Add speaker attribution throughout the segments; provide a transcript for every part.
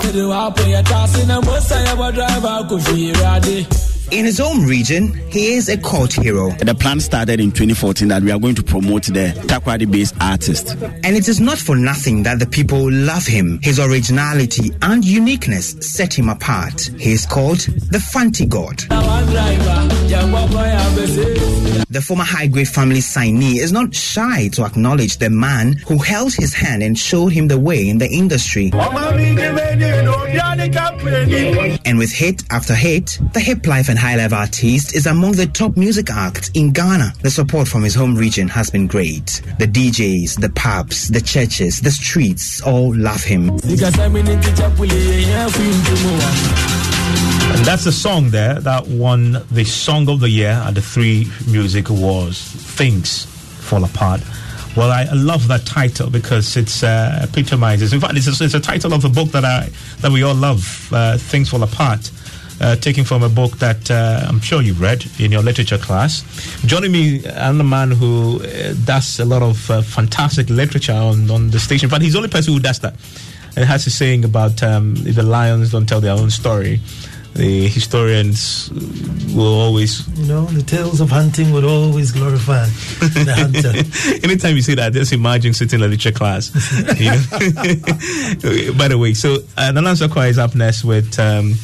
Speaker 1: Kudu hapo ya tasi na musa ya be ready.
Speaker 2: In his own region, he is a cult hero.
Speaker 3: The plan started in 2014 that we are going to promote the Takoradi based artist.
Speaker 2: And it is not for nothing that the people love him. His originality and uniqueness set him apart. He is called the Fanti God. The former Highgrade Family signee is not shy to acknowledge the man who held his hand and showed him the way in the industry. And with hit after hit, the hip life and highlife artist is among the top music acts in Ghana. The support from his home region has been great. The DJs, the pubs, the churches, the streets all love him.
Speaker 4: And that's the song there that won the Song of the Year at the Three Music Awards. Things Fall Apart. Well, I love that title because it's uh, epitomizes. In fact, it's a, it's a title of a book that I that we all love. Uh, Things Fall Apart uh, taken from a book that uh, I'm sure you've read in your literature class. Joining me, I'm a man who uh, does a lot of uh, fantastic literature on, on the station. But he's the only person who does that. And has a saying about um, the lions don't tell their own story the historians will always
Speaker 5: you know the tales of hunting would always glorify the hunter
Speaker 4: anytime you say that just imagine sitting in a lecture class by the way so uh, Nana Sakwa is up next with um,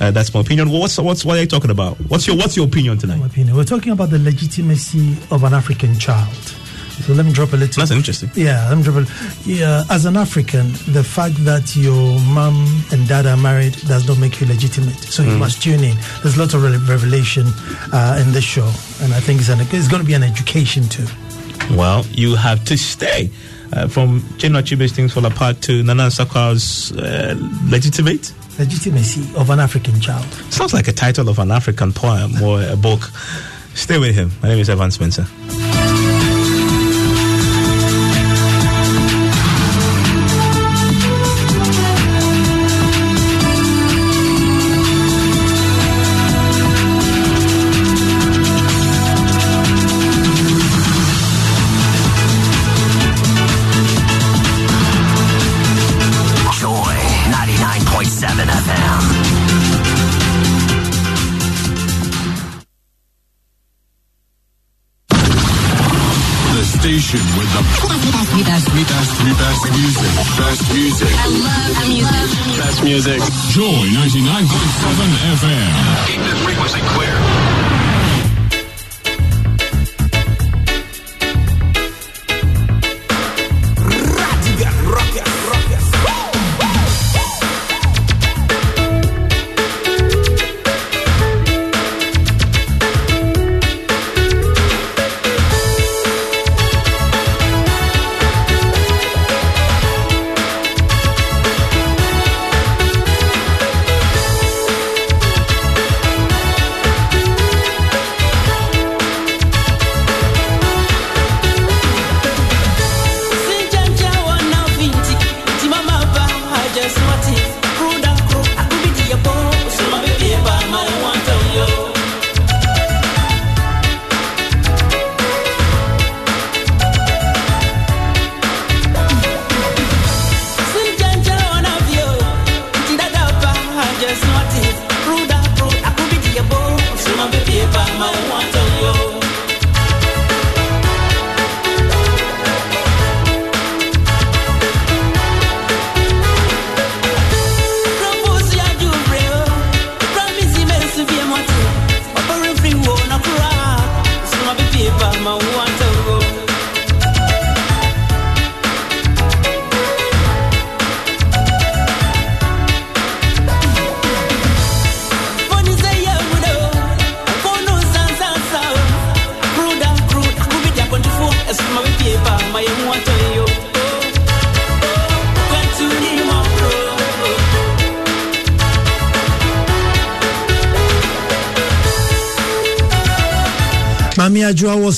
Speaker 4: uh, that's my opinion. What's what's what are you talking about? What's your what's your opinion tonight?
Speaker 5: My opinion. We're talking about the legitimacy of an African child. So let me drop a little.
Speaker 4: That's interesting.
Speaker 5: Yeah, let me drop a. Yeah, as an African, the fact that your mom and dad are married does not make you legitimate. So you mm. must tune in. There's lots of revelation uh, in this show, and I think it's an, it's going to be an education too.
Speaker 4: Well, you have to stay. Uh, from Chinua Achebe's Things Fall Apart to Nana Sakwa's uh, Legitimate
Speaker 5: legitimacy of an African child.
Speaker 4: Sounds like a title of an African poem or a book. Stay with him. My name is Evan Spencer.
Speaker 6: Music. Joy 99.7 FM.
Speaker 7: Keep frequency.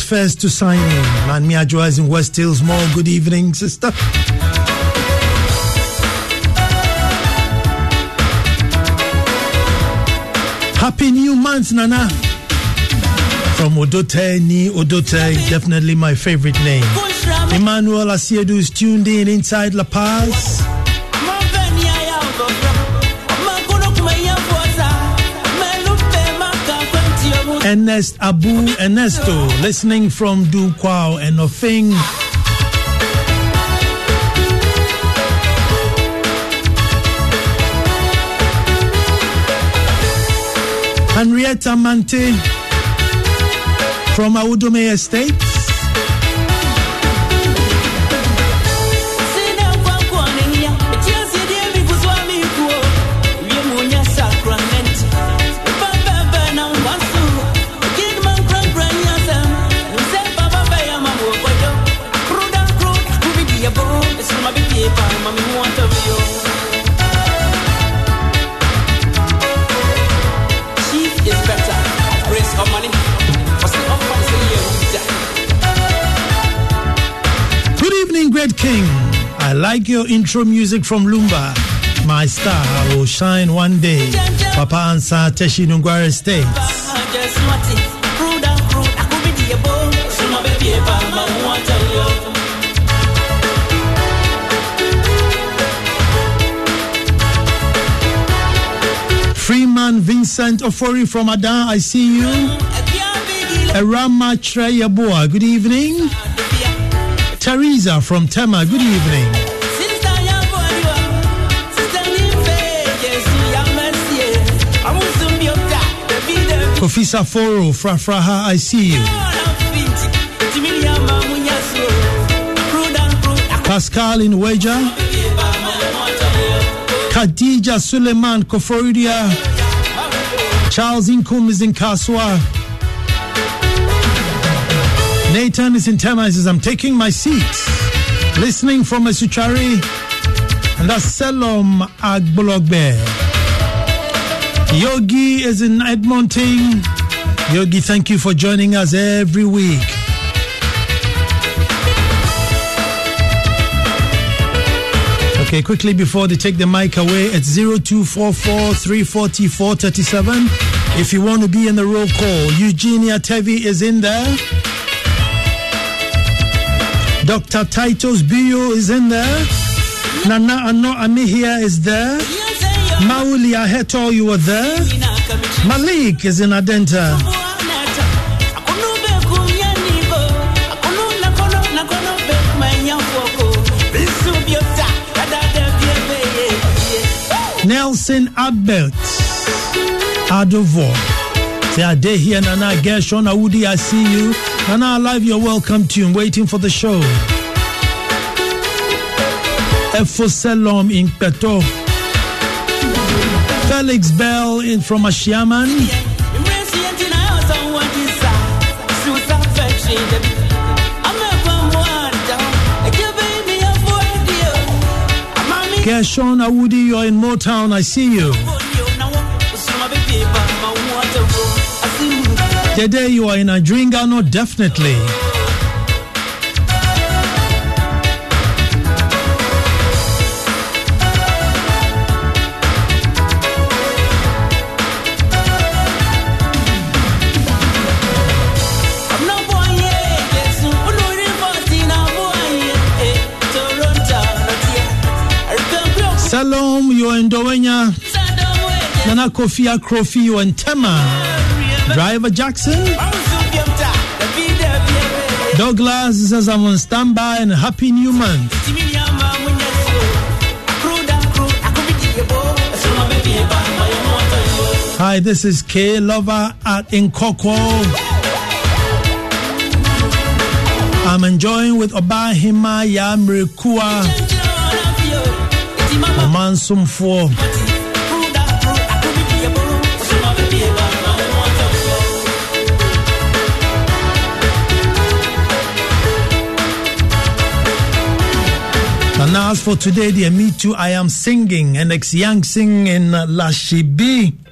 Speaker 5: First to sign in. Mami Ajua is in West Hills Mall. Good evening, sister. Happy new month, Nana. From Odote Ni Odote, definitely my favorite name. Emmanuel Asiedu is tuned in inside La Paz. Ernest Abu Ernesto, listening from Dukwao and Ofing. Henrietta Mante from Audome Estates. King. I like your intro music from Lumba. My star will shine one day. Papa Ansa Teshi Nungware States. Freeman Vincent Ofori from Adan, I see you. Erama Treyabua, good evening. Teresa from Tema, good evening. Kofi Saforo, Frafraha, I see you. Pascal in Weija. Khadija Suleiman Koforidua. Charles Inkum is in Kasoa. Nathan is in Tema. He says, I'm taking my seat. Listening from Esuchari. And that's Selom Agbologbe. Yogi is in Edmonton. Yogi, thank you for joining us every week. Okay, quickly before they take the mic away, it's 0244 340 437. If you want to be in the roll call, Eugenia Tevi is in there. Dr. Titus Bio is in there. Nana Ano Amihia is there. Mauli Aheto, you are there. Malik is in Adenta. Nelson Albert Adovo. Say, I day here, Nana Gershon Awudi, I see you. Nana Alive, you're welcome tune, waiting for the show. Efoselom in Peto. Felix Bell in from Ashaiman. Gershon Awudi, you're in Motown, I see you. Today you are in Adringano, definitely. Salom, you're in Dawhenya. Nana Kofi Akrofi, you're in Tema. Driver Jackson. Douglas says I'm on standby and happy new month. Hi, this is K Lover at Inkoko. I'm enjoying with Obahima Yamrekua. Omansumfo. And as for today, dear Me Too, I am singing and ex Yang sing in uh, Lashibi.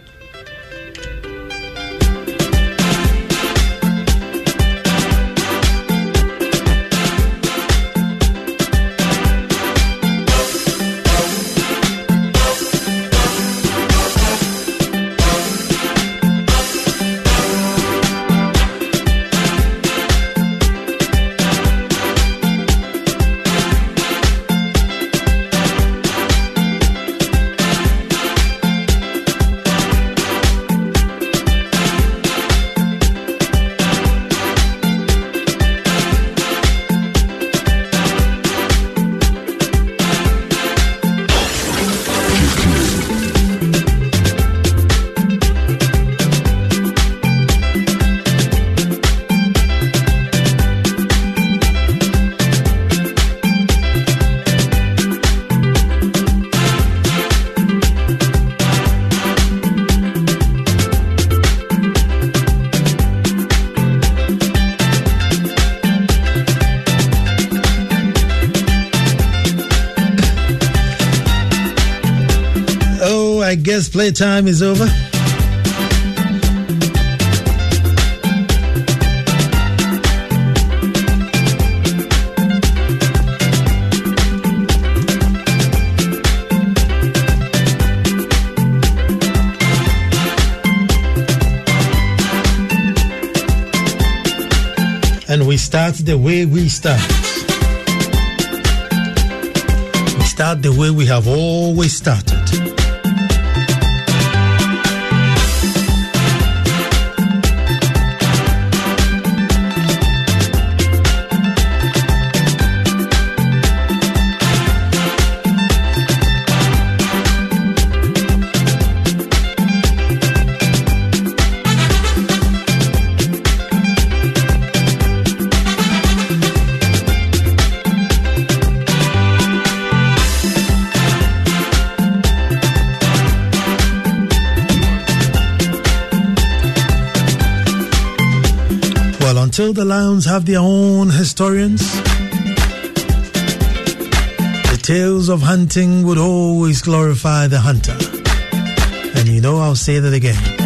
Speaker 5: Playtime is over. And we start the way we start. We start the way we have always started. The Lions have their own historians, the tales of hunting would always glorify the hunter. And you know, I'll say that again.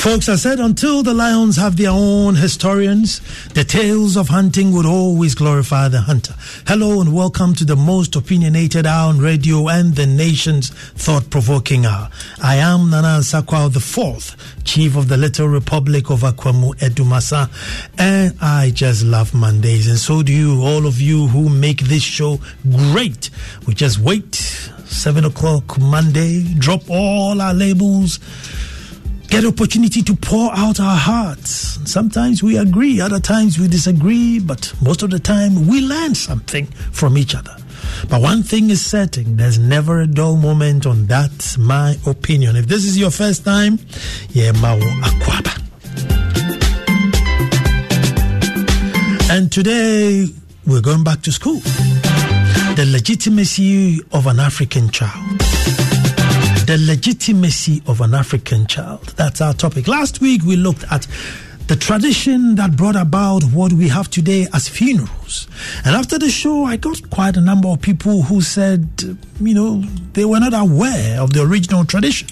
Speaker 5: Folks, I said until the lions have their own historians, the tales of hunting would always glorify the hunter. Hello and welcome to the most opinionated hour on radio and the nation's thought-provoking hour. I am Nana Sakwao the fourth, chief of the Little Republic of Akwamu Edumasa, and I just love Mondays, and so do you, all of you who make this show great. We just wait, seven o'clock Monday, drop all our labels get opportunity to pour out our hearts. Sometimes we agree, other times we disagree, but most of the time we learn something from each other. But one thing is certain, there's never a dull moment on that, my opinion. If this is your first time, yeah, Mao Akwaba. And today we're going back to school. The legitimacy of an African child the legitimacy of an African child. That's our topic. Last week we looked at the tradition that brought about what we have today as funerals. And after the show, I got quite a number of people who said, you know, they were not aware of the original tradition.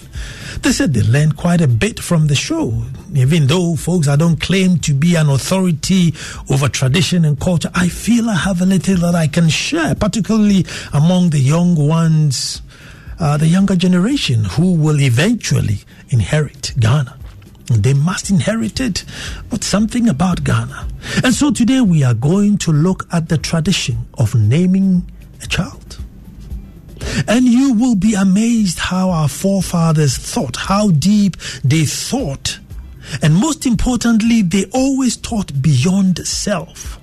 Speaker 5: They said they learned quite a bit from the show, even though, folks, I don't claim to be an authority over tradition and culture. I feel I have a little that I can share, particularly among the young ones uh, the younger generation who will eventually inherit Ghana. They must inherit it, but something about Ghana. And so today we are going to look at the tradition of naming a child. And you will be amazed how our forefathers thought, how deep they thought. And most importantly, they always thought beyond self.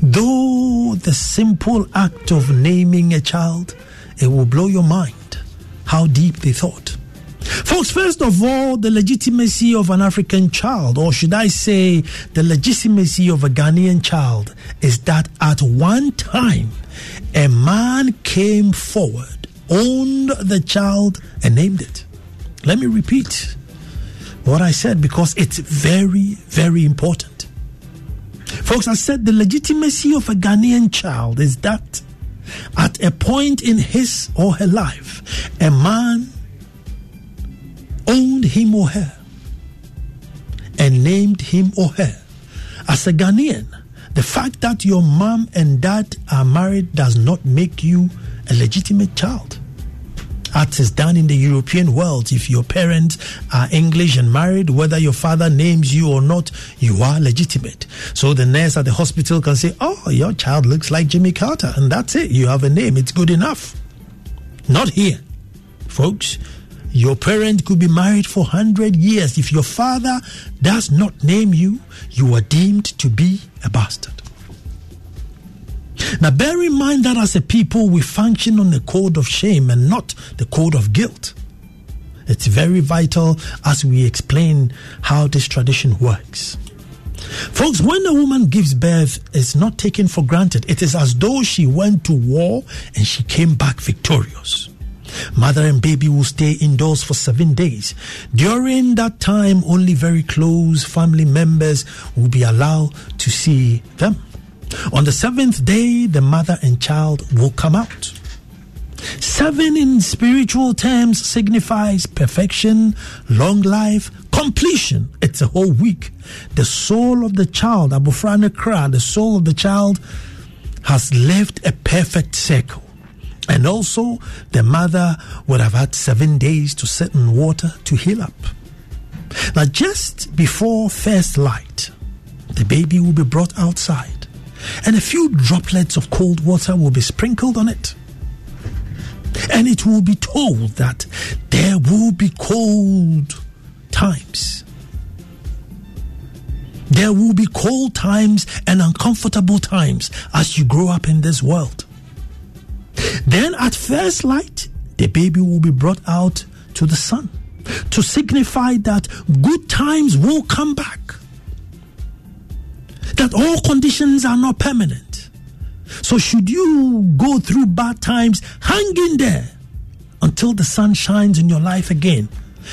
Speaker 5: Though the simple act of naming a child it will blow your mind how deep they thought. Folks, first of all, the legitimacy of an African child, or should I say, the legitimacy of a Ghanaian child, is that at one time a man came forward, owned the child, and named it. Let me repeat what I said because it's very, very important. Folks, I said the legitimacy of a Ghanaian child is that at a point in his or her life, a man owned him or her and named him or her. As a Ghanaian, the fact that your mom and dad are married does not make you a legitimate child. Is done in the European world. If your parents are English and married, whether your father names you or not, you are legitimate. So the nurse at the hospital can say, Oh, your child looks like Jimmy Carter, and that's it. You have a name, it's good enough. Not here. Folks, your parent could be married for 100 years. If your father does not name you, you are deemed to be a bastard. Now, bear in mind that as a people, we function on the code of shame and not the code of guilt. It's very vital as we explain how this tradition works. Folks, when a woman gives birth, it's not taken for granted. It is as though she went to war and she came back victorious. Mother and baby will stay indoors for seven days. During that time, only very close family members will be allowed to see them. On the seventh day, the mother and child will come out. Seven in spiritual terms signifies perfection, long life, completion. It's a whole week. The soul of the child, Abufrana Kra, the soul of the child has lived a perfect circle. And also, the mother would have had seven days to sit in water to heal up. Now, just before first light, the baby will be brought outside, and a few droplets of cold water will be sprinkled on it. And it will be told that there will be cold times. There will be cold times and uncomfortable times as you grow up in this world. Then, at first light, the baby will be brought out to the sun to signify that good times will come back. That all conditions are not permanent. So, should you go through bad times, hang in there until the sun shines in your life again.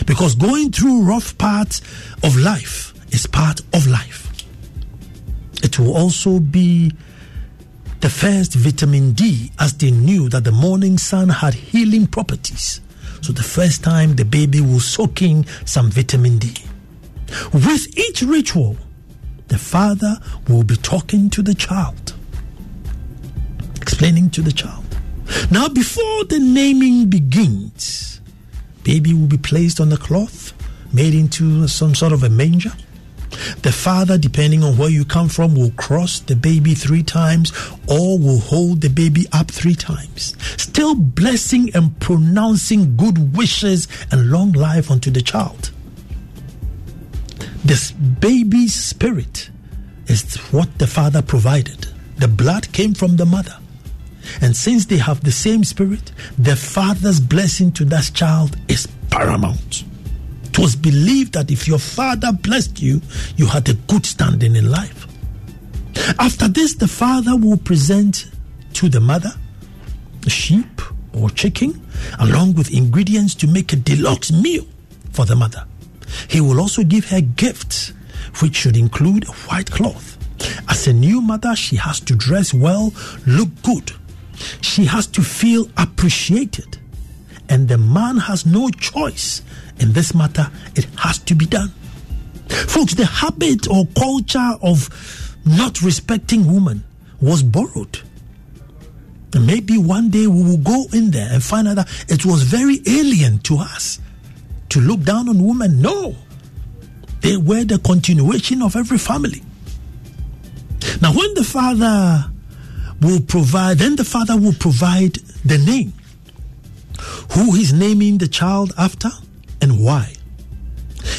Speaker 5: Because going through rough parts of life is part of life. It will also be the first vitamin D as they knew that the morning sun had healing properties. So the first time the baby will soak in some vitamin D. With each ritual, the father will be talking to the child, explaining to the child. Now, before the naming begins, baby will be placed on a cloth made into some sort of a manger. The father, depending on where you come from, will cross the baby three times or will hold the baby up three times, still blessing and pronouncing good wishes and long life unto the child. This baby's spirit is what the father provided. The blood came from the mother. And since they have the same spirit, the father's blessing to that child is paramount. It was believed that if your father blessed you, you had a good standing in life. After this, the father will present to the mother a sheep or chicken, along with ingredients to make a deluxe meal for the mother. He will also give her gifts, which should include white cloth. As a new mother, she has to dress well, look good. She has to feel appreciated. And the man has no choice in this matter, it has to be done. Folks, the habit or culture of not respecting women was borrowed. Maybe one day we will go in there and find out that it was very alien to us to look down on women. No, they were the continuation of every family. Now, when the father will provide, then the father will provide the name. Who he's naming the child after and why.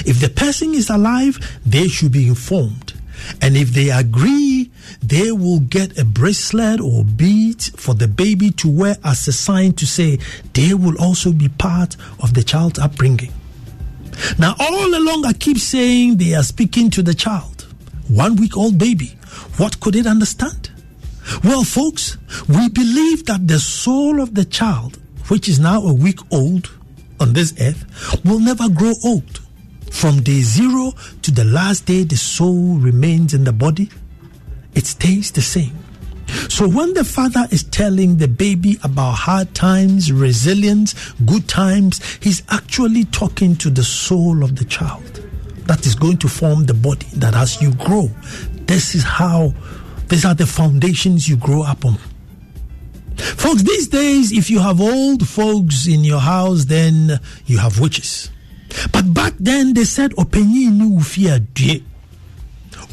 Speaker 5: If the person is alive, they should be informed. And if they agree, they will get a bracelet or bead for the baby to wear as a sign to say they will also be part of the child's upbringing. Now, all along, I keep saying they are speaking to the child. One week old baby. What could it understand? Well, folks, we believe that the soul of the child, which is now a week old on this earth, will never grow old. From day zero to the last day, the soul remains in the body, it stays the same. So when the father is telling the baby about hard times, resilience, good times, he's actually talking to the soul of the child that is going to form the body that as you grow, this is how these are the foundations you grow up on. Folks, these days, if you have old folks in your house, then you have witches. But back then, they said, Openyi ni ufia due.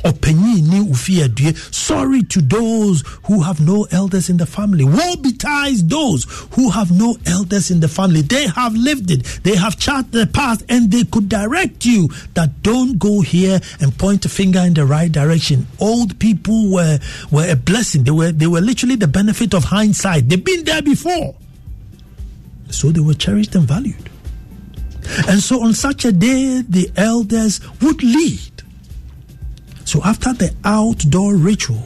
Speaker 5: Openyi ni ufia. Sorry to those who have no elders in the family. Woe betides those who have no elders in the family. They have lived it. They have charted the path and they could direct you that don't go here and point a finger in the right direction. Old people were, were a blessing. They were, they were literally the benefit of hindsight. They've been there before. So they were cherished and valued. And so on such a day, the elders would lead. So after the outdoor ritual,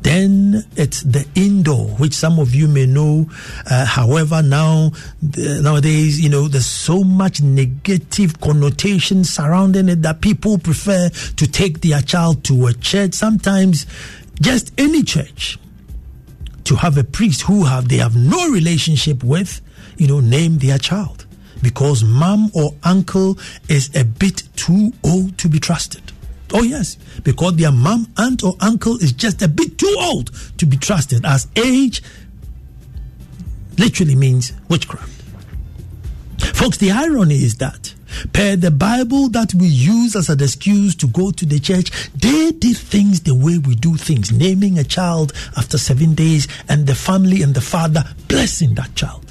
Speaker 5: then it's the indoor, which some of you may know. Uh, however, now the, nowadays, you know, there's so much negative connotation surrounding it that people prefer to take their child to a church. Sometimes, just any church to have a priest who have they have no relationship with, you know, name their child because mom or uncle is a bit too old to be trusted. Oh, yes, because their mom, aunt, or uncle is just a bit too old to be trusted, as age literally means witchcraft. Folks, the irony is that, per the Bible that we use as an excuse to go to the church, they did things the way we do things, naming a child after seven days, and the family and the father blessing that child.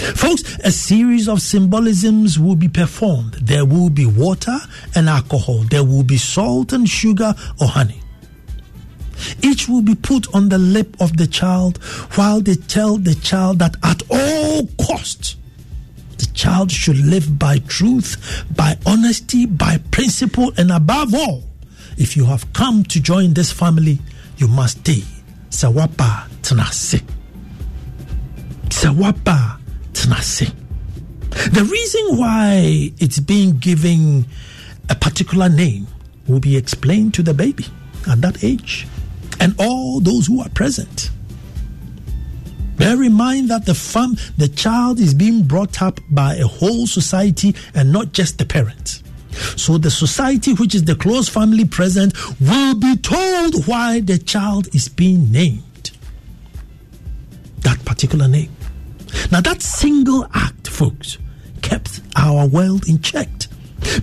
Speaker 5: Folks, a series of symbolisms will be performed. There will be water and alcohol, there will be salt and sugar or honey. Each will be put on the lip of the child while they tell the child that at all costs, the child should live by truth, by honesty, by principle, and above all, if you have come to join this family, you must stay. Sawapa Tanase. Sawapa Tanase. The reason why it's being given a particular name will be explained to the baby at that age and all those who are present. Bear in mind that the fam- the child is being brought up by a whole society and not just the parents. So the society, which is the close family present, will be told why the child is being named. That particular name. Now, that single act, folks, kept our world in check.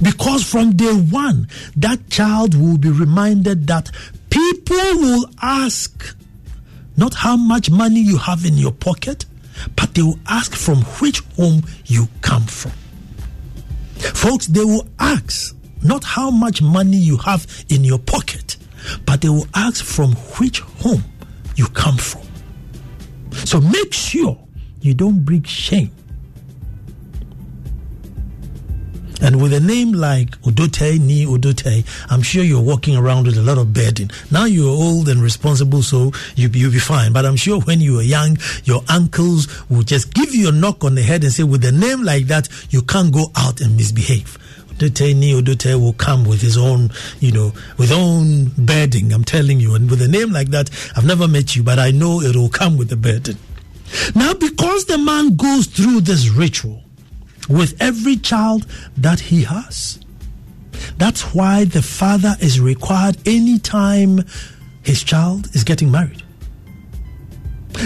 Speaker 5: Because from day one, that child will be reminded that people will ask not how much money you have in your pocket, but they will ask from which home you come from. Folks, they will ask not how much money you have in your pocket, but they will ask from which home you come from. So make sure you don't bring shame. And with a name like Odote Ni Odote, I'm sure you're walking around with a lot of burden. Now you're old and responsible, so you, you'll be fine. But I'm sure when you were young, your uncles will just give you a knock on the head and say, with a name like that, you can't go out and misbehave. Odote Ni Odote will come with his own, you know, with own burden, I'm telling you. And with a name like that, I've never met you, but I know it will come with a burden. Now, because the man goes through this ritual with every child that he has, that's why the father is required anytime his child is getting married.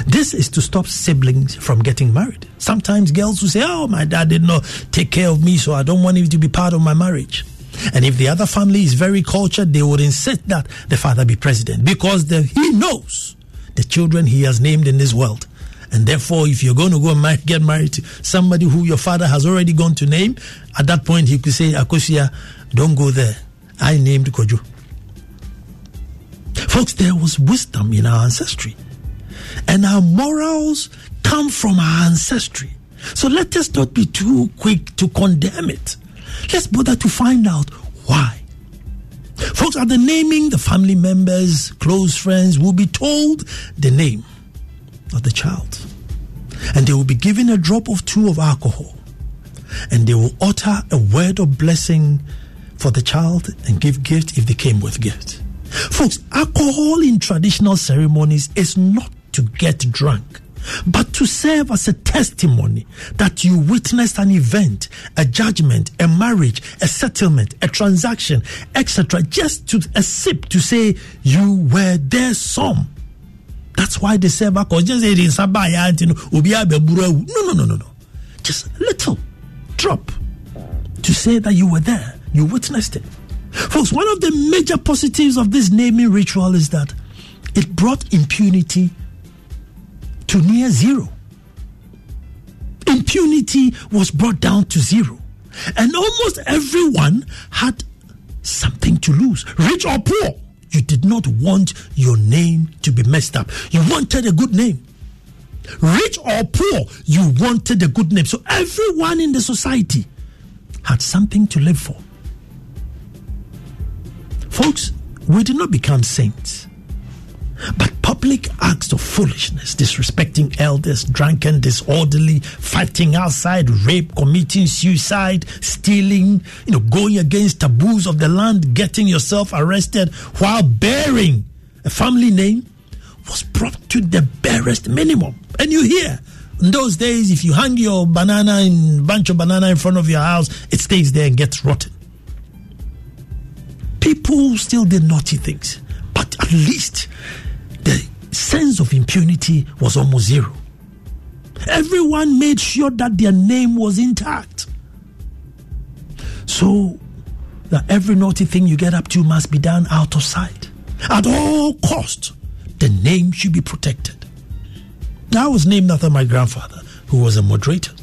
Speaker 5: This is to stop siblings from getting married. Sometimes girls will say, Oh, my dad did not take care of me, so I don't want him to be part of my marriage. And if the other family is very cultured, they would insist that the father be president because the, he knows the children he has named in this world. And therefore, if you're going to go and get married to somebody who your father has already gone to name, at that point he could say, Akosia, don't go there. I named Kojo. Folks, there was wisdom in our ancestry. And our morals come from our ancestry. So let us not be too quick to condemn it. Let's bother to find out why. Folks, at the naming, the family members, close friends will be told the name of the child. And they will be given a drop or two of alcohol. And they will utter a word of blessing for the child and give gift if they came with gift. Folks, alcohol in traditional ceremonies is not to get drunk, but to serve as a testimony that you witnessed an event, a judgment, a marriage, a settlement, a transaction, etc. Just to a sip to say you were there some. That's why they serve alcohol. Just say it in Sabaya, no, no, no, no, no. Just a little drop to say that you were there, you witnessed it. Folks, one of the major positives of this naming ritual is that it brought impunity to near zero. Impunity was brought down to zero. And almost everyone had something to lose, rich or poor. You did not want your name to be messed up. You wanted a good name. Rich or poor, you wanted a good name. So everyone in the society had something to live for. Folks, we did not become saints. But public acts of foolishness, disrespecting elders, drunken, disorderly, fighting outside, rape, committing suicide, stealing, you know, going against taboos of the land, getting yourself arrested while bearing a family name was brought to the barest minimum. And you hear in those days, if you hang your banana in bunch of banana in front of your house, it stays there and gets rotten. People still did naughty things, but at least the sense of impunity was almost zero. Everyone made sure that their name was intact. So that every naughty thing you get up to must be done out of sight. At all cost, the name should be protected. I was named after my grandfather, who was a moderator.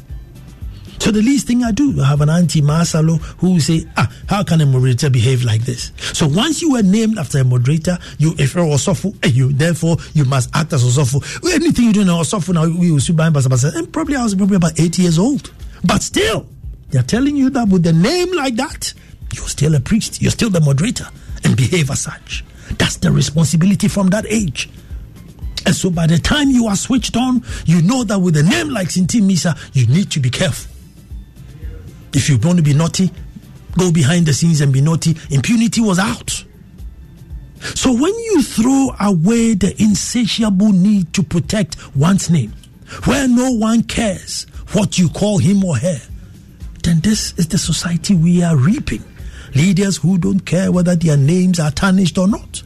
Speaker 5: So the least thing I do, I have an auntie Masalo who will say, ah, how can a moderator behave like this? So once you were named after a moderator, you if you're Osofu, you therefore you must act as Osofu. Anything you do now, Osofu now we will buy Basa And probably I was probably about eight years old. But still, they're telling you that with a name like that, you're still a priest, you're still the moderator, and behave as such. That's the responsibility from that age. And so by the time you are switched on, you know that with a name like Sinti Misa, you need to be careful. If you want to be naughty, go behind the scenes and be naughty. Impunity was out. So when you throw away the insatiable need to protect one's name, where no one cares what you call him or her, then this is the society we are reaping. Leaders who don't care whether their names are tarnished or not.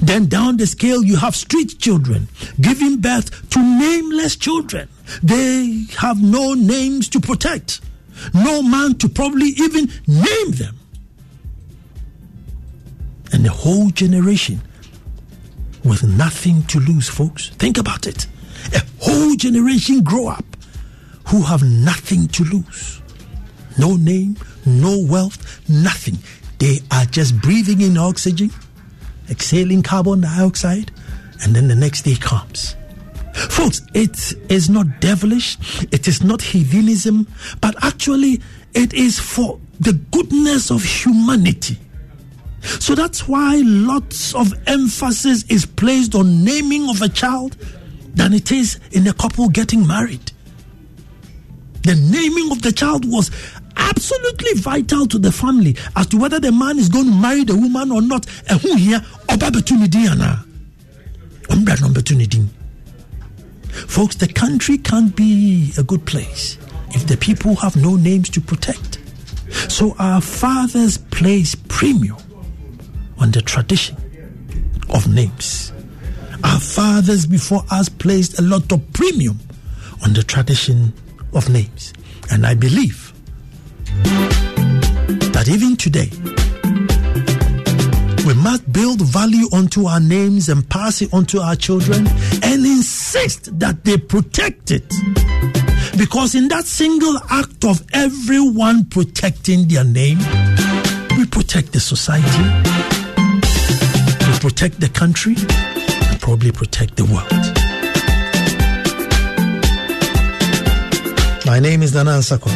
Speaker 5: Then down the scale, you have street children giving birth to nameless children. They have no names to protect no man to probably even name them. And a whole generation with nothing to lose, folks. Think about it. A whole generation grow up who have nothing to lose. No name, no wealth, nothing. They are just breathing in oxygen, exhaling carbon dioxide, and then the next day comes Folks, it is not devilish, it is not heathenism, but actually it is for the goodness of humanity. So that's why lots of emphasis is placed on naming of a child than it is in a couple getting married. The naming of the child was absolutely vital to the family as to whether the man is going to marry the woman or not. And who here? Obabetunidi ana. Umbra opportunity. Folks, the country can't be a good place if the people have no names to protect. So our fathers place premium on the tradition of names. Our fathers before us placed a lot of premium on the tradition of names. And I believe that even today, we must build value onto our names and pass it onto our children and insist that they protect it. Because in that single act of everyone protecting their name, we protect the society, we protect the country, and probably protect the world. My name is Nana Ansako.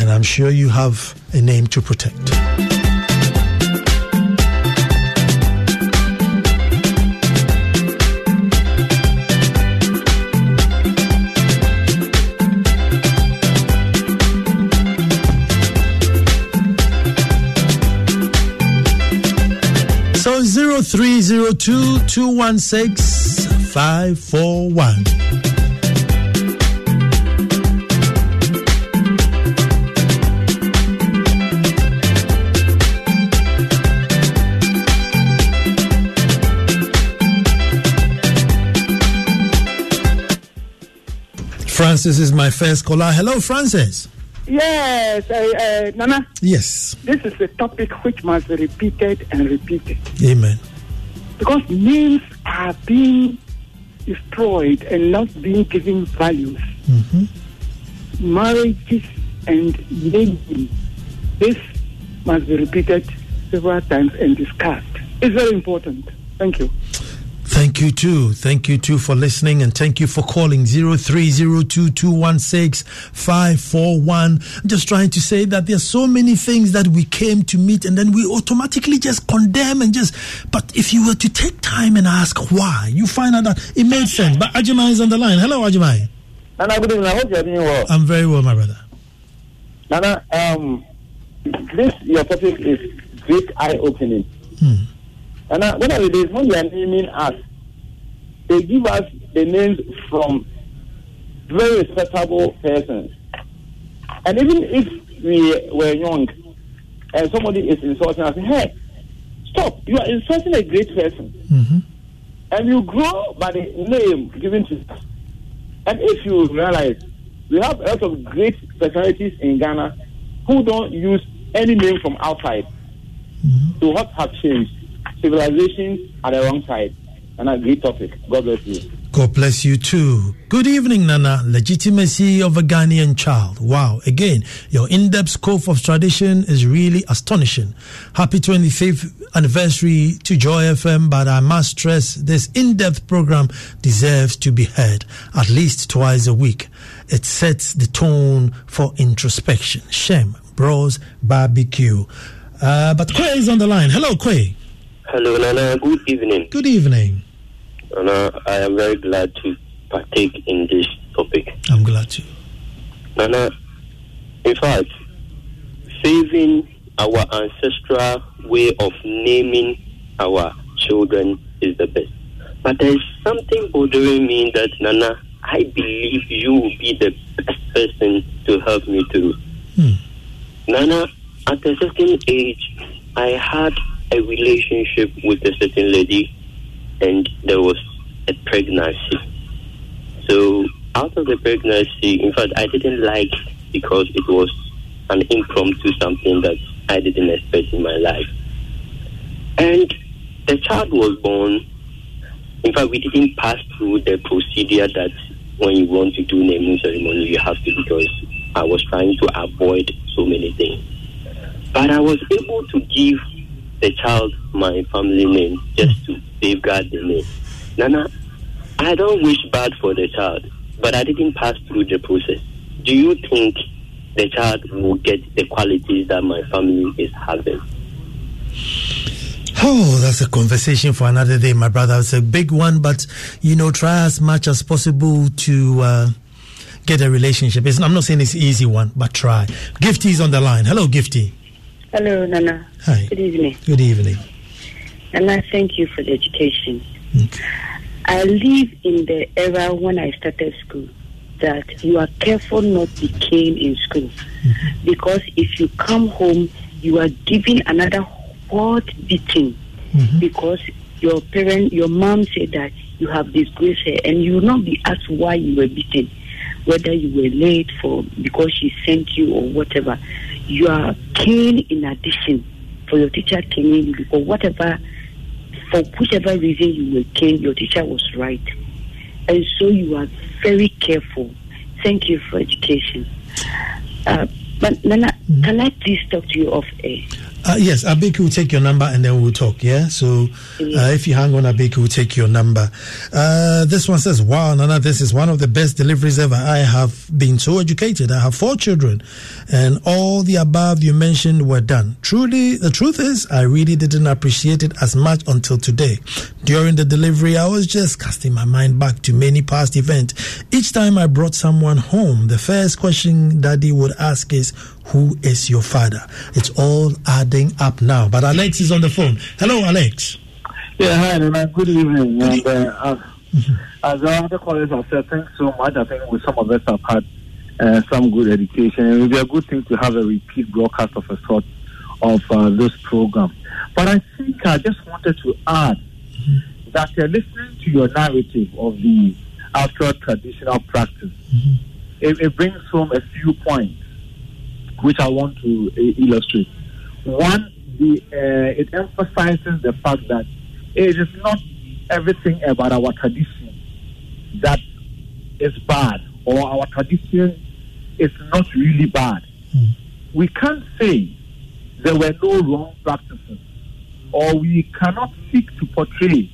Speaker 5: And I'm sure you have a name to protect. So 0302 216 541. Francis is my first caller. Hello, Francis.
Speaker 8: Yes, uh, uh, Nana.
Speaker 5: Yes.
Speaker 8: This is a topic which must be repeated and repeated
Speaker 5: Amen.
Speaker 8: because names are being destroyed and not being given values.
Speaker 5: Mm-hmm.
Speaker 8: Marriages and naming. This must be repeated several times and discussed. It's very important. Thank you.
Speaker 5: Thank you too. Thank you too for listening and thank you for calling 0302216541. I'm just trying to say that there's so many things that we came to meet and then we automatically just condemn and just but if you were to take time and ask why, you find out that it made sense. But Ajimai is on the line. Hello Ajimai.
Speaker 9: Nana, good evening. I hope you're doing well.
Speaker 5: I'm very well, my brother.
Speaker 9: Nana, um, this your topic is great eye opening.
Speaker 5: Hmm.
Speaker 9: Nana, one of the days when they are naming us, they give us the names from very respectable persons. And even if we were young and somebody is insulting us, hey, stop, you are insulting a great person.
Speaker 5: Mm-hmm.
Speaker 9: And you grow by the name given to us. And if you realize, we have a lot of great personalities in Ghana who don't use any name from outside. So what has changed? Civilization at the wrong side. And a great topic. God bless you.
Speaker 5: God bless you too. Good evening, Nana. Legitimacy of a Ghanaian child. Wow. Again, your in depth scope of tradition is really astonishing. Happy 25th anniversary to Joy FM, but I must stress this in depth program deserves to be heard at least twice a week. It sets the tone for introspection. Shem, Bros, Barbecue. Uh, but Quay is on the line. Hello, Quay.
Speaker 10: Hello, Nana. Good evening.
Speaker 5: Good evening.
Speaker 10: Nana, I am very glad to partake in this topic.
Speaker 5: I'm glad to.
Speaker 10: Nana, in fact, saving our ancestral way of naming our children is the best. But there is something bothering me that, Nana, I believe you will be the best person to help me through.
Speaker 5: Hmm.
Speaker 10: Nana, at a certain age, I had a relationship with a certain lady, and there was a pregnancy. So, out of the pregnancy, in fact, I didn't like because it was an impromptu something that I didn't expect in my life. And the child was born. In fact, we didn't pass through the procedure that when you want to do naming ceremony, you have to because I was trying to avoid so many things. But I was able to give the child my family name just to safeguard the name. Nana, I don't wish bad for the child, but I didn't pass through the process. Do you think the child will get the qualities that my family is having?
Speaker 5: Oh, that's a conversation for another day, my brother. It's a big one, but you know, try as much as possible to uh, get a relationship. It's, I'm not saying it's easy one, but try. Gifty is on the line. Hello, Gifty.
Speaker 11: Hello, Nana.
Speaker 5: Hi.
Speaker 11: Good evening.
Speaker 5: Good evening.
Speaker 11: Nana, thank you for the education. I live in the era when I started school that you are careful not to be cane in school mm-hmm. because if you come home, you are given another hard beating mm-hmm. because your parent, your mom said that you have disgraced her, and you will not be asked why you were beaten, whether you were late for because she sent you or whatever. You are caned in addition for your teacher caning you because whatever, for whichever reason you were caned, your teacher was right, and so you are very careful. Thank you for education. Uh, but Nana, can I please talk to you off air?
Speaker 5: Uh, yes, Abeku will take your number and then we'll talk. Yeah. So uh, if you hang on, Abeku will take your number. Uh, this one says, "Wow, Nana, this is one of the best deliveries ever. I have been so educated. I have four children, and all the above you mentioned were done. Truly, the truth is, I really didn't appreciate it as much until today. During the delivery, I was just casting my mind back to many past events. Each time I brought someone home, the first question Daddy would ask is." Who is your father? It's all adding up now. But Alex is on the phone. Hello, Alex.
Speaker 12: Yeah, hi, Nana. Good evening. and, uh, as, as the other callers have said, thanks so much. I think with some of us have had uh, some good education. It would be a good thing to have a repeat broadcast of a sort of uh, this program. But I think I just wanted to add that uh, listening to your narrative of the actual traditional practice, it, it brings home a few points which I want to uh, illustrate. One, the, uh, it emphasizes the fact that it is not everything about our tradition that is bad, or our tradition is not really bad. We can't say there were no wrong practices, or we cannot seek to portray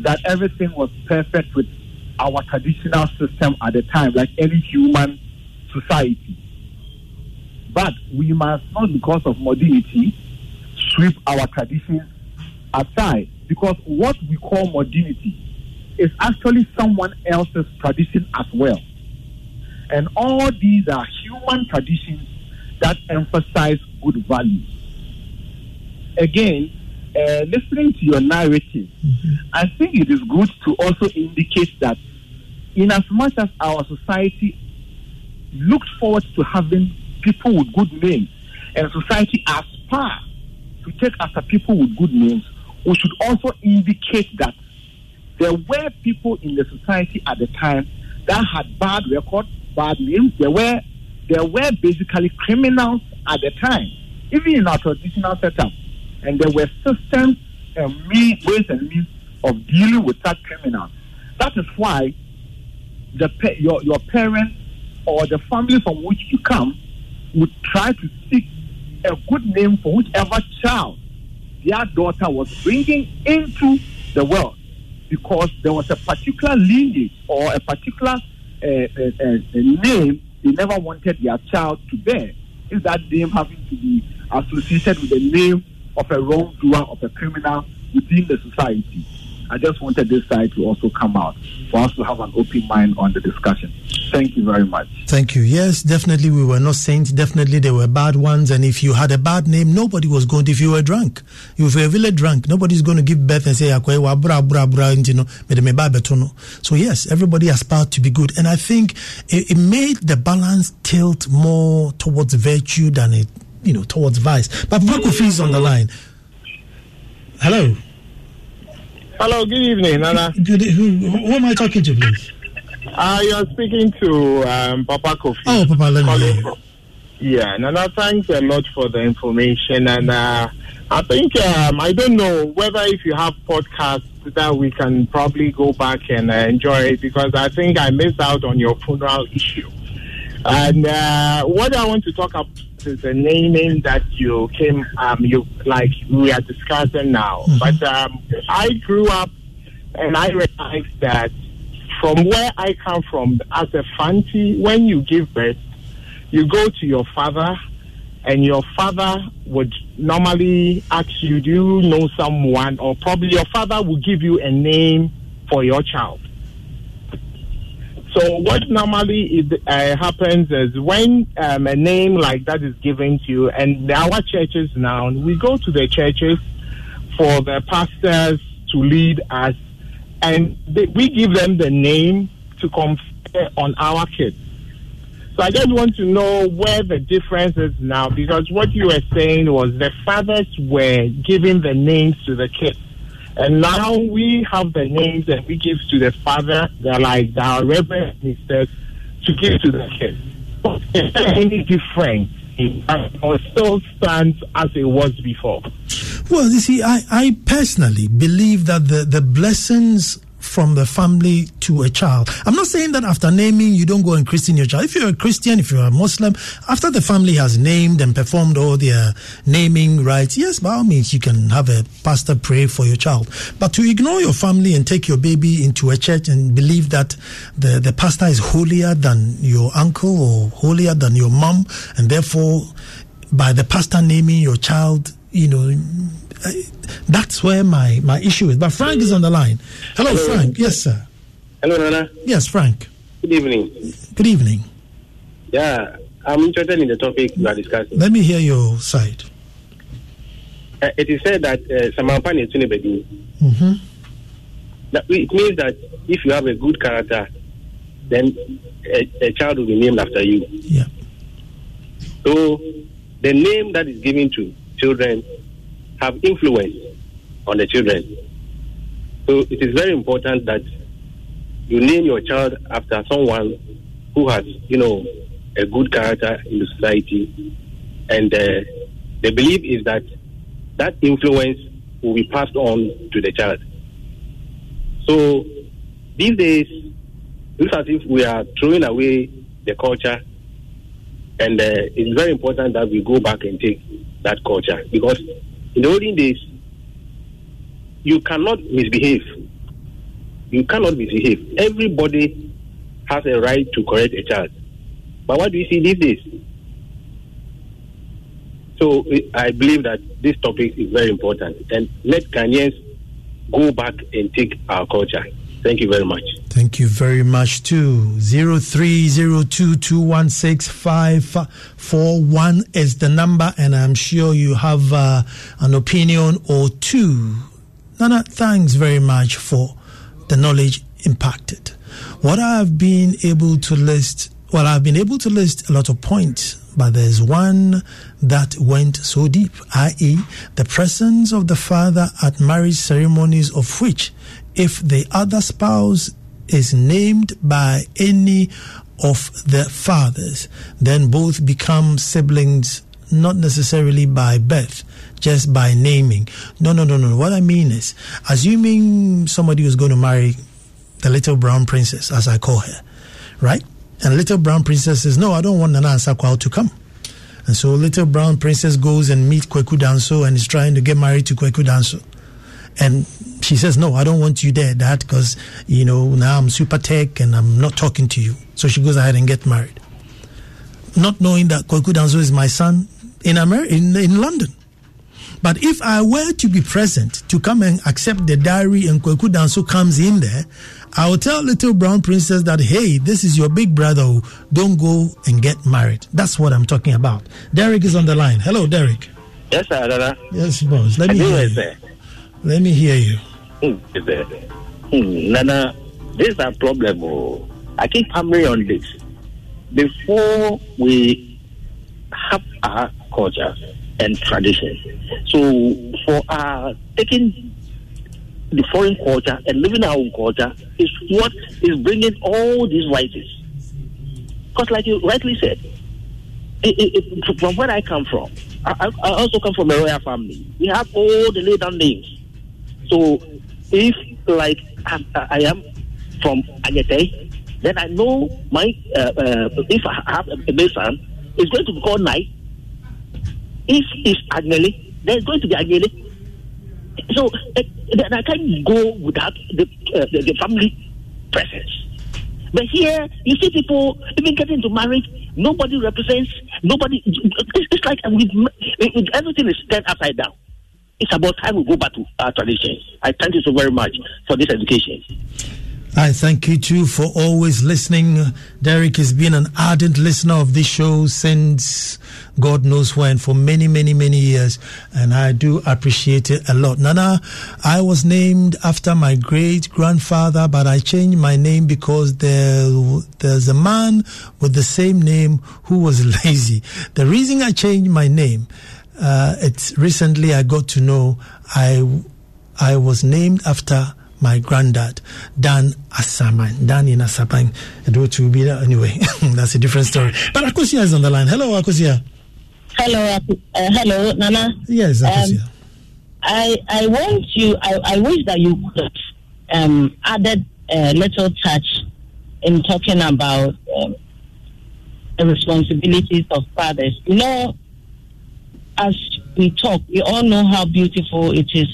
Speaker 12: that everything was perfect with our traditional system at the time, like any human society. But we must not, because of modernity, sweep our traditions aside. Because what we call modernity is actually someone else's tradition as well. And all these are human traditions that emphasize good values. Again, uh, listening to your narrative, I think it is good to also indicate that, in as much as our society looks forward to having people with good names, and society aspire to take after people with good names, we should also indicate that there were people in the society at the time that had bad records, bad names. There were there were basically criminals at the time, even in our traditional setup, and there were systems and means, ways and means of dealing with such criminals. That is why the your your parents or the family from which you come would try to seek a good name for whichever child their daughter was bringing into the world because there was a particular lineage or a particular uh, uh, uh, name they never wanted their child to bear. Is that name having to be associated with the name of a wrongdoer, of a criminal within the society? I just wanted this side to also come out for us to have an open mind on the discussion. Thank you very much.
Speaker 5: Thank you. Yes, definitely we were not saints. Definitely there were bad ones. And if you had a bad name, nobody was going to, if you were drunk, if you were really drunk, nobody's going to give birth and say, "Akwe bra bra bra," you know. So yes, everybody aspired to be good. And I think it, it made the balance tilt more towards virtue than it, you know, towards vice. But Papa is on the line. Hello.
Speaker 13: Hello, good evening, Nana.
Speaker 5: Good. Who, who am I talking to, please?
Speaker 13: Uh, you're speaking to um, Papa Kofi.
Speaker 5: Oh, Papa, let me
Speaker 13: Calling
Speaker 5: hear you.
Speaker 13: from- Yeah, Nana, thanks a lot for the information. And uh, I think, um, I don't know whether if you have podcasts that we can probably go back and uh, enjoy it because I think I missed out on your funeral issue. And uh, what I want to talk about is the naming that you came, um, you like we are discussing now. But um, I grew up and I realized that from where I come from, as a fancy, when you give birth, you go to your father, and your father would normally ask you, Do you know someone? Or probably your father will give you a name for your child. So what normally is, uh, happens is when um, a name like that is given to you, and our churches now, we go to the churches for the pastors to lead us, and they, we give them the name to confer on our kids. So I just want to know where the difference is now, because what you were saying was the fathers were giving the names to the kids. And now we have the names that we give to the father, they're like our reverend ministers, to give to the kids. Is there any difference? Or still stands as it was before?
Speaker 5: Well, you see, I, I personally believe that the, the blessings from the family to a child. I'm not saying that after naming, you don't go and christen your child. If you're a Christian, if you're a Muslim, after the family has named and performed all their naming rites, yes, by all means, you can have a pastor pray for your child. But to ignore your family and take your baby into a church and believe that the, the pastor is holier than your uncle or holier than your mom, and therefore, by the pastor naming your child, you know, I- that's where my, my issue is. But Frank is on the line. Hello,
Speaker 14: Hello.
Speaker 5: Frank. Yes, sir.
Speaker 14: Hello, Nana.
Speaker 5: Yes, Frank.
Speaker 14: Good evening.
Speaker 5: Good evening.
Speaker 14: Yeah, I'm interested in the topic you are discussing.
Speaker 5: Let me hear your side.
Speaker 14: Uh, it is said that uh, Samampan is Tunibedi.
Speaker 5: Mm-hmm.
Speaker 14: That it means that if you have a good character, then a, a child will be named after you.
Speaker 5: Yeah.
Speaker 14: So the name that is given to children have influence on the children. So it is very important that you name your child after someone who has, you know, a good character in the society. And uh, the belief is that that influence will be passed on to the child. So these days, it looks as if we are throwing away the culture, and uh, it's very important that we go back and take that culture because in the olden days, you cannot misbehave
Speaker 15: you cannot misbehave. Everybody has a right to correct a child. But what do you see these days? So I believe that this topic is very important. And let Ghanaians go back and take our culture. Thank you very much.
Speaker 5: Thank you very much too. Zero three zero two two one six five four one is the number, and I'm sure you have uh, an opinion or two. Nana, thanks very much for the knowledge impacted. What I've been able to list, well, I've been able to list a lot of points, but there's one that went so deep, i.e., the presence of the father at marriage ceremonies, of which, if the other spouse is named by any of the fathers, then both become siblings, not necessarily by birth, just by naming. No, no, no, no. What I mean is, assuming somebody was going to marry the little brown princess, as I call her, right? And little brown princess says, No, I don't want Nana Ansah Kwao to come. And so little brown princess goes and meets Kweku Danso and is trying to get married to Kweku Danso. And she says, No, I don't want you there, Dad, because, you know, now I'm super tech and I'm not talking to you. So she goes ahead and get married. Not knowing that Kweku Danso is my son in, America, in, in London. But if I were to be present to come and accept the diary and Kweku Danso comes in there, I will tell little brown princess that, hey, this is your big brother. Don't go and get married. That's what I'm talking about. Derek is on the line. Hello, Derek.
Speaker 15: Yes, sir, Dada.
Speaker 5: Yes, boss. Let me hear you. Let me hear you.
Speaker 15: Hmm, Nana, this is a problem. Oh. I keep hammering on this. Before we have our culture and tradition, so for our taking the foreign culture and living our own culture is what is bringing all these rises. Because, like you rightly said, it, it, it, from where I come from, I, I, also come from a royal family. We have all the laid down names. So, if like I, I am from Anyete, then I know my uh, uh, if I have a male son, it's going to be called Nai. If it's Agnelli, then it's going to be Agnelli. So uh, I can't go without the, uh, the, the family presence. But here, you see people even getting to marriage. Nobody represents. Nobody. It's like with everything is turned upside down. It's about time we go back to our traditions. I thank you so very much for this education.
Speaker 5: I thank you too for always listening. Derek has been an ardent listener of this show since God knows when, for many, many, many years. And I do appreciate it a lot. Nana, I was named after my great grandfather, but I changed my name because there, there's a man with the same name who was lazy. The reason I changed my name, uh, it's recently I got to know I, I was named after my granddad, Dan Asaman. Dan in Asaman. It will be anyway. That's a different story. But Akosia is on the line. Hello, Akosia.
Speaker 16: Hello, uh, hello, Nana.
Speaker 5: Yes, Akosia. Um,
Speaker 16: I I want you. I, I wish that you could um, added a little touch in talking about um, the responsibilities of fathers. You know, as we talk, we all know how beautiful it is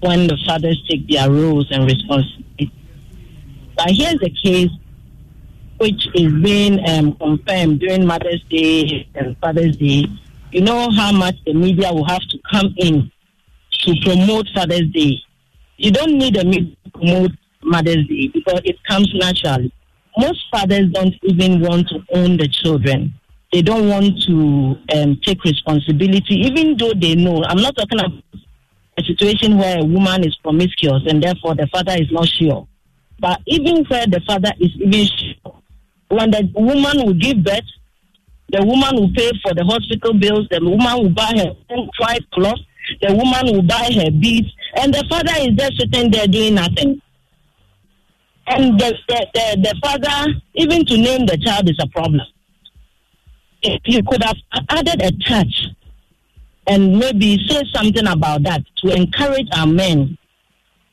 Speaker 16: when the fathers take their roles and responsibilities. But here's the case which is being um, confirmed during Mother's Day and Father's Day. You know how much the media will have to come in to promote Father's Day. You don't need a media to promote Mother's Day because it comes naturally. Most fathers don't even want to own the children. They don't want to um, take responsibility, even though they know. I'm not talking about a situation where a woman is promiscuous and therefore the father is not sure. But even where the father is even sure, when the woman will give birth, the woman will pay for the hospital bills, the woman will buy her own clothes, the woman will buy her beads, and the father is just sitting there doing nothing. And the, the, the, the father, even to name the child is a problem. If you could have added a touch and maybe say something about that to encourage our men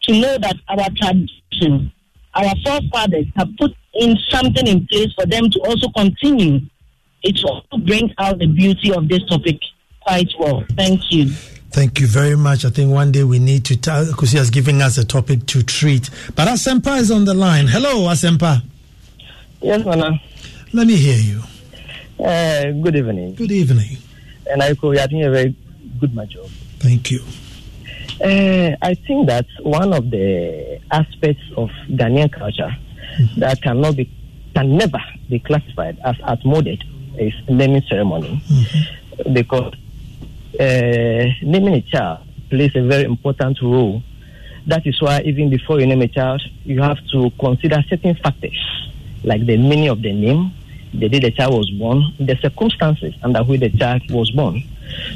Speaker 16: to know that our tradition, our forefathers have put in something in place for them to also continue. It will bring out the beauty of this topic quite well. Thank you.
Speaker 5: Thank you very much. I think one day we need to tell because he has given us a topic to treat. But Asempa is on the line. Hello, Asempa.
Speaker 17: Yes, Nana.
Speaker 5: Let me hear you.
Speaker 17: Uh, good evening.
Speaker 5: Good evening.
Speaker 17: And I you, I think a very good my job.
Speaker 5: Thank you.
Speaker 17: Uh, I think that one of the aspects of Ghanaian culture mm-hmm. that cannot be, can never be classified as outmoded is naming ceremony, mm-hmm. because uh, naming a child plays a very important role. That is why even before you name a child, you have to consider certain factors, like the meaning of the name, the day the child was born, the circumstances under which the child was born.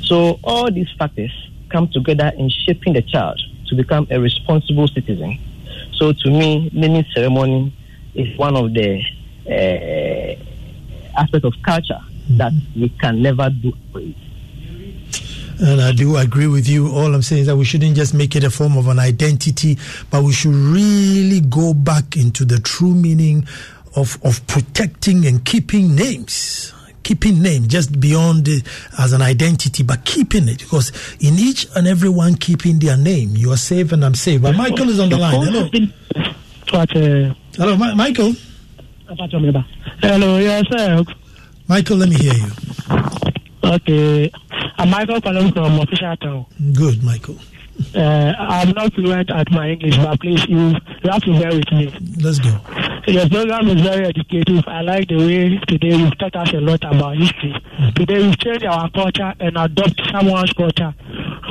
Speaker 17: So all these factors come together in shaping the child to become a responsible citizen. So to me, naming ceremony is one of the uh, aspects of culture that we can never do away.
Speaker 5: And I do agree with you. All I'm saying is that we shouldn't just make it a form of an identity, but we should really go back into the true meaning of, of protecting and keeping names keeping name just beyond it as an identity, but keeping it because in each and every one keeping their name, you are safe and I'm safe. But Michael is on the line. Hello. Uh, Hello, Ma- Michael.
Speaker 18: Hello, yes, sir.
Speaker 5: Michael, let me hear you.
Speaker 18: Okay. I'm Michael calling from Official Town.
Speaker 5: Good, Michael.
Speaker 18: Uh, I'm not fluent at my English, but please, you, you have to bear with me.
Speaker 5: Let's go.
Speaker 18: Your program is very educative. I like the way today you've taught us a lot about history. Today we've changed our culture and adopt someone's culture,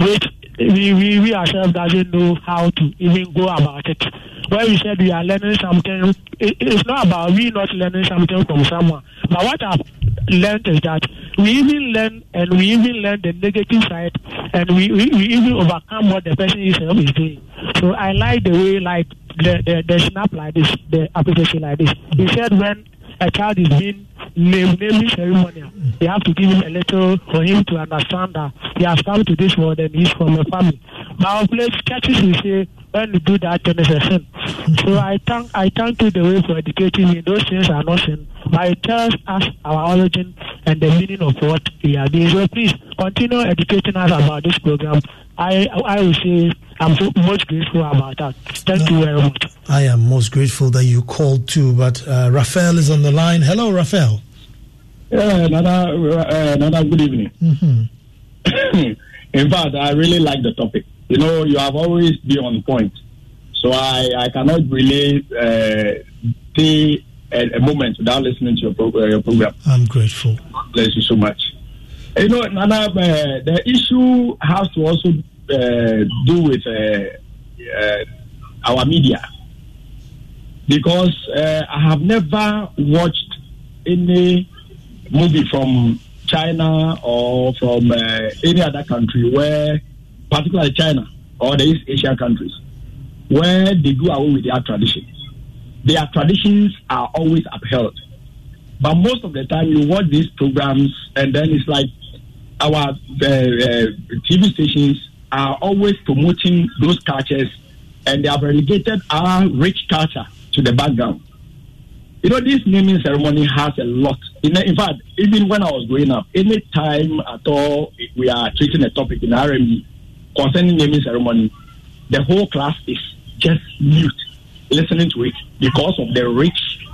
Speaker 18: which we, we, we ourselves doesn't know how to even go about it. When we said we are learning something, it, it's not about we not learning something from someone. But what I've learned is that we even learn and we even learn the negative side and we, we, we even overcome what the person is doing. So I like the way like the, the, the snap like this, the application like this. He said when a child is being named, naming ceremony, they have to give him a little for him to understand that he has come to this world and he's from a family. But of late, churches will say when you do that, then it's a sin. So I thank I thank you the way for educating me. Those things are not sin, but it tells us our origin and the meaning of what we are doing. So please continue educating us about this program. I I will say I'm so most grateful about that. Thank you very much.
Speaker 5: I am most grateful that you called too. But uh, Raphael is on the line. Hello, Raphael.
Speaker 19: Yeah, another uh, another good evening.
Speaker 5: Mm-hmm.
Speaker 19: In fact, I really like the topic. You know, you have always been on point. So I, I cannot really uh, stay a, a, moment without listening to your, pro- uh, your program.
Speaker 5: I'm grateful.
Speaker 19: God bless you so much. You know, Nana, uh, the issue has to also uh, do with uh, uh, our media. Because I have never watched any movie from China or from any other country where particularly China or the East Asian countries, where they do away with their traditions. Their traditions are always upheld. But most of the time, you watch these programs, and then it's like our uh, uh, TV stations are always promoting those cultures, and they have relegated our rich culture to the background. You know, this naming ceremony has a lot. In, in fact, even when I was growing up, any time at all we are treating a topic in RME, concerning naming ceremony, the whole class is just mute listening to it because of the rich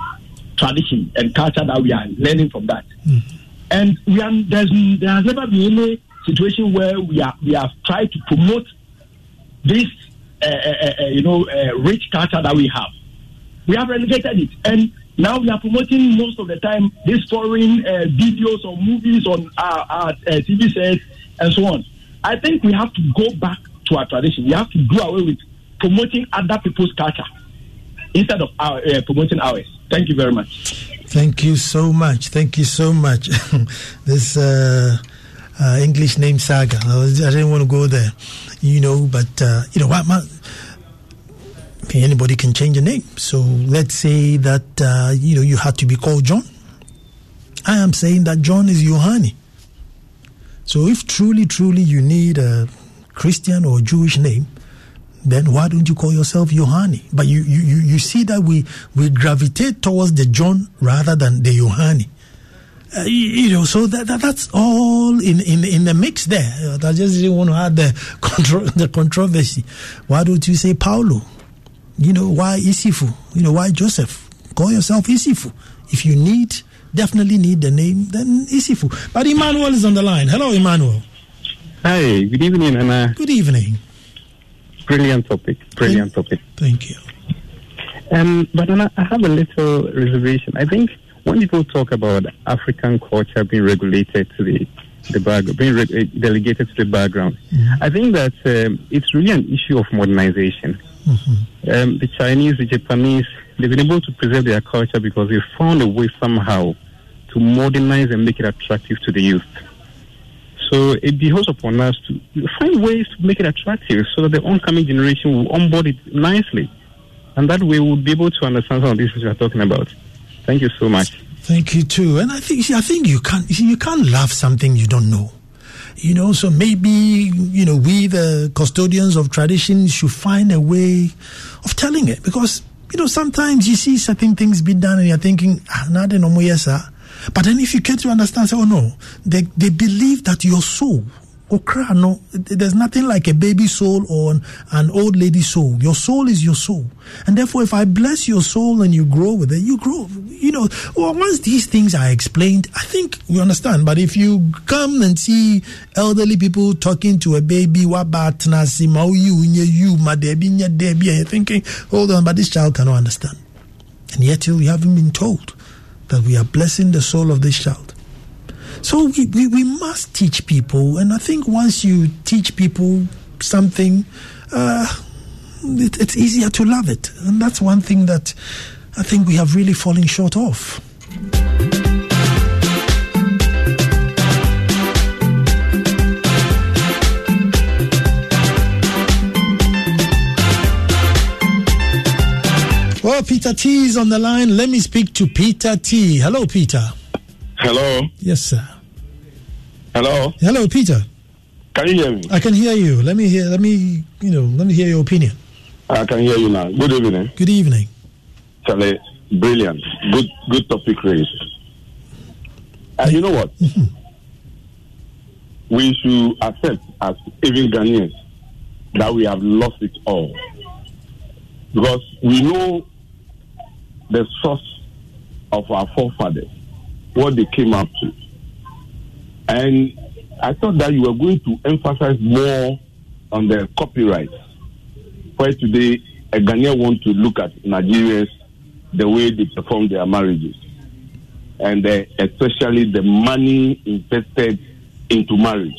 Speaker 19: tradition and culture that we are learning from that.
Speaker 5: Mm-hmm.
Speaker 19: And we are, there's, there has never been any situation where we are we have tried to promote this uh, uh, uh, you know rich culture that we have. We have relegated it, and now we are promoting most of the time these foreign videos or movies on our, our TV sets and so on. I think we have to go back to our tradition. We have to do away with promoting other people's culture instead of our, uh, promoting ours. Thank you very much.
Speaker 5: Thank you so much. Thank you so much. this uh, uh, English name saga. I, was, I, didn't want to go there, you know, but uh, you know what, Anybody can change a name. So let's say that uh, you know you had to be called John. I am saying that John is Yohani. So if truly, truly you need a Christian or Jewish name, then why don't you call yourself Yohani? But you, you, you see that we, we gravitate towards the John rather than the Yohani. Uh, you, you know, so that, that that's all in, in in the mix there. Uh, I just didn't want to add the contro- the controversy. Why don't you say Paulo? You know, why Isifu? You know, why Joseph? Call yourself Isifu. If you need, definitely need the name, then Isifu. But Emmanuel is on the line. Hello, Emmanuel.
Speaker 20: Hi, good evening, Anna.
Speaker 5: Good evening.
Speaker 20: Brilliant topic. Brilliant topic.
Speaker 5: Thank you.
Speaker 20: Um, but Anna, I have a little reservation. I think when people talk about African culture being regulated to the the background, being re- uh, delegated to the background, I think that um, it's really an issue of modernization. Um, the Chinese, the Japanese, they've been able to preserve their culture because they found a way somehow to modernize and make it attractive to the youth. So it behoves upon us to find ways to make it attractive so that the oncoming generation will onboard it nicely. And that way we'll be able to understand some of these things we are talking about. Thank you so much.
Speaker 5: Thank you too. And I think I think you can't you, can't love something you don't know. You know, so maybe you know we the custodians of tradition should find a way of telling it because you know sometimes you see certain things be done and you're thinking ah nothing no more yes sir. But then if you get to understand, say, oh no, they they believe that your soul okra no there's nothing like a baby soul or an, old lady soul. Your soul is your soul. And therefore if i bless your soul and you grow with it you grow you know. Well, once these things are explained i think you understand. But if you come and see elderly people talking to a baby what about you're thinking hold on but this child cannot understand. And yet you haven't been told that we are blessing the soul of this child so we, we, we must teach people, and I think once you teach people something, uh, it, it's easier to love it. And that's one thing that I think we have really fallen short of. Well, Peter T is on the line. Let me speak to Peter T. Hello, Peter.
Speaker 21: Hello.
Speaker 5: Yes, sir.
Speaker 21: Hello.
Speaker 5: Hello, Peter.
Speaker 21: Can you hear me?
Speaker 5: I can hear you. Let me hear. Let me, you know, let me hear your opinion.
Speaker 21: I can hear you now. Good evening.
Speaker 5: Good evening.
Speaker 21: Charlie, brilliant. Good, good topic raised. And you know what? Mm-hmm. we should accept as even Ghanaians that we have lost it all because we know the source of our forefathers, what they came up to. And I thought that you were going to emphasize more on the copyright. Where today a Ghanaian want to look at Nigerians the way they perform their marriages, and uh, especially the money invested into marriage.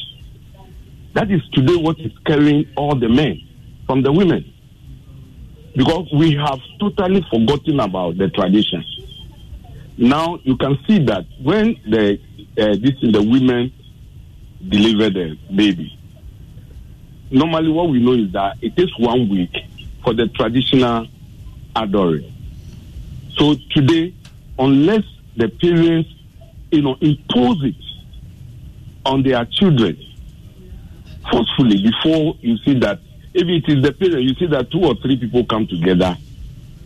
Speaker 21: That is today what is carrying all the men from the women, because we have totally forgotten about the tradition. Now you can see that when the uh, this is the women deliver the baby. Normally, what we know is that it takes one week for the traditional adoring. So today, unless the parents, you know, impose it on their children forcefully before you see that if it is the parent, you see that two or three people come together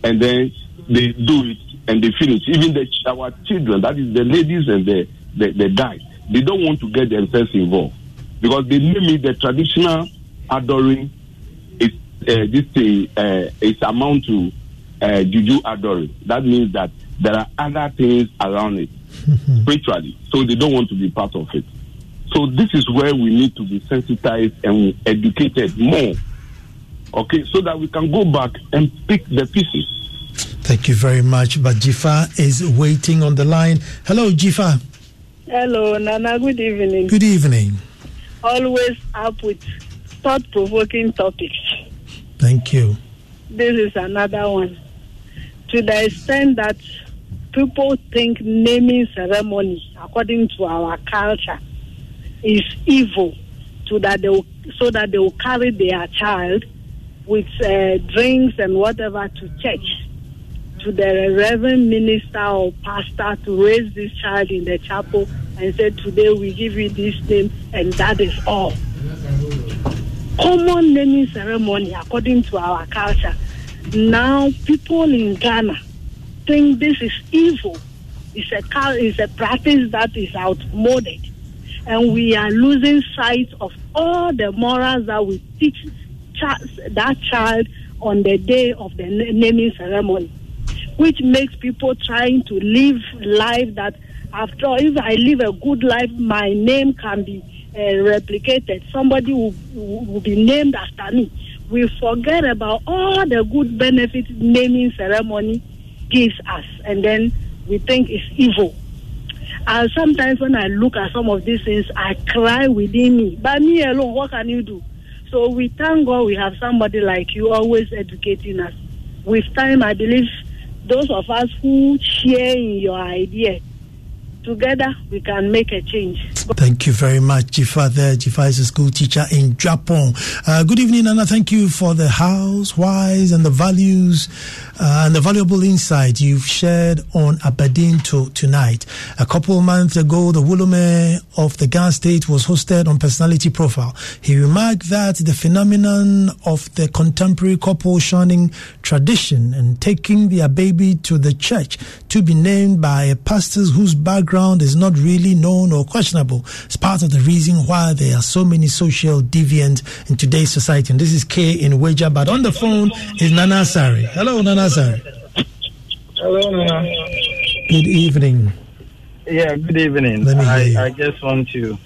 Speaker 21: and then they do it and they finish. Even the our children, that is the ladies and the, the, the guys, they don't want to get themselves involved because they name it the traditional adoring. It uh, this thing uh, is amount to uh, juju adoring. That means that there are other things around it spiritually, so they don't want to be part of it. So this is where we need to be sensitized and educated more. Okay, so that we can go back and pick the pieces.
Speaker 5: Thank you very much. But Jifa is waiting on the line. Hello, Jifa.
Speaker 22: Hello, Nana. Good evening.
Speaker 5: Good evening.
Speaker 22: Always up with thought provoking topics.
Speaker 5: Thank you.
Speaker 22: This is another one. To the extent that people think naming ceremony, according to our culture, is evil, to that they will, so that they will carry their child with uh, drinks and whatever to church to the reverend minister or pastor to raise this child in the chapel and say, Today we give you this name, and that is all. Common naming ceremony, according to our culture. Now, people in Ghana think this is evil It's a it's a practice that is outmoded, and we are losing sight of all the morals that we teach that child on the day of the na- naming ceremony, which makes people trying to live life that after all, if I live a good life, my name can be uh, replicated. Somebody will, will be named after me. We forget about all the good benefits naming ceremony gives us, and then we think it's evil. And sometimes when I look at some of these things, I cry within me. But me alone, what can you do? So we thank God we have somebody like you always educating us. With time, I believe those of us who share in your idea, together we can make a change.
Speaker 5: Thank you very much, Jifa. There, Jifa is a school teacher in Japan. Uh, good evening, Anna. Thank you for the house, whys, and the values uh, and the valuable insight you've shared on Aberdeen to tonight. A couple of months ago, the Wulomo of the Ghana State was hosted on Personality Profile. He remarked that the phenomenon of the contemporary couple shunning tradition and taking their baby to the church to be named by a pastor whose background is not really known or questionable It's part of the reason why there are so many social deviants in today's society. And this is K in Wager, but on the phone is Nana Sari. Hello, Nana Sari.
Speaker 23: Hello, Nana.
Speaker 5: Good evening.
Speaker 23: Yeah, good evening.
Speaker 5: Let me hear you.
Speaker 23: I, I just want to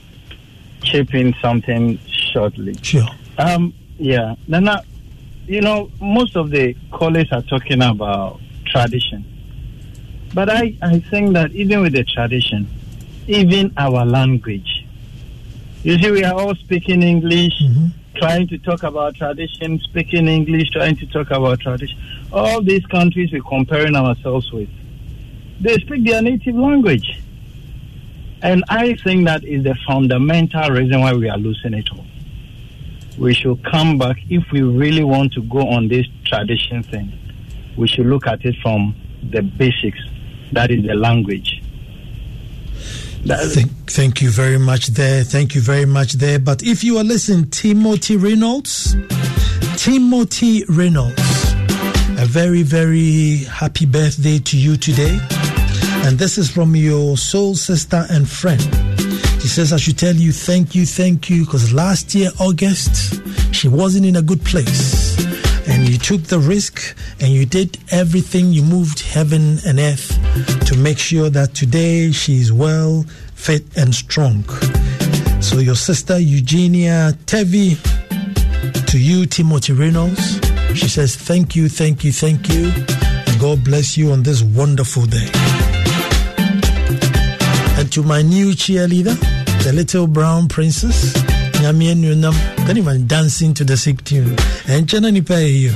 Speaker 23: chip in something shortly.
Speaker 5: Sure.
Speaker 23: Um, yeah, Nana, you know, most of the callers are talking about tradition. But I, I think that even with the tradition, even our language, you see, we are all speaking English, mm-hmm. trying to talk about tradition, speaking English, trying to talk about tradition. All these countries we're comparing ourselves with, they speak their native language. And I think that is the fundamental reason why we are losing it all. We should come back if we really want to go on this tradition thing. We should look at it from the basics. That is the language.
Speaker 5: Thank, thank you very much there. Thank you very much there. But if you are listening, Timothy Reynolds, Timothy Reynolds, a very, very happy birthday to you today. And this is from your soul sister and friend. She says, I should tell you thank you, thank you, because last year, August, she wasn't in a good place. And you took the risk and you did everything. You moved heaven and earth to make sure that today she is well, fit, and strong. So, your sister Eugenia Tevi, to you, Timothy Reynolds, she says, Thank you, thank you, thank you. And God bless you on this wonderful day. And to my new cheerleader, the little brown princess, Nyame Nunam, can even dancing to the sick tune. And Chana Nipa you.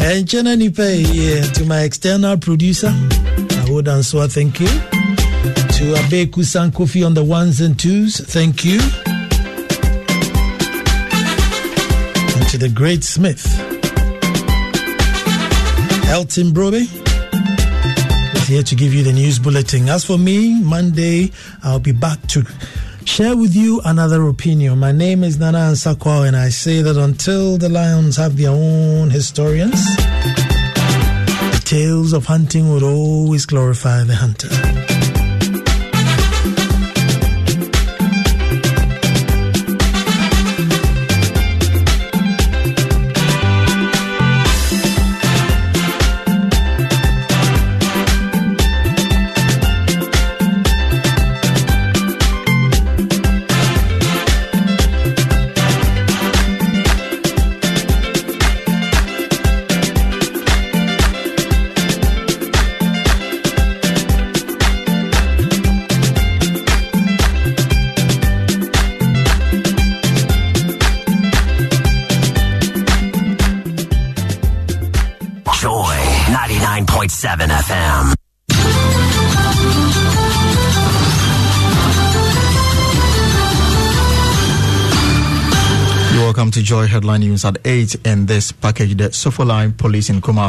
Speaker 5: And Chana Nipa to my external producer, I would answer thank you. To Abeku Sankofi on the ones and twos, thank you. And to the great Smith, Elton Brobbey is here to give you the news bulletin. As for me, Monday, I'll be back to share with you another opinion. My name is Nana Ansakwa, and I say that until the lions have their own historians, the tales of hunting would always glorify the hunter.
Speaker 15: Joy Headline News at 8 and this package the Sofoline Police in Kumasi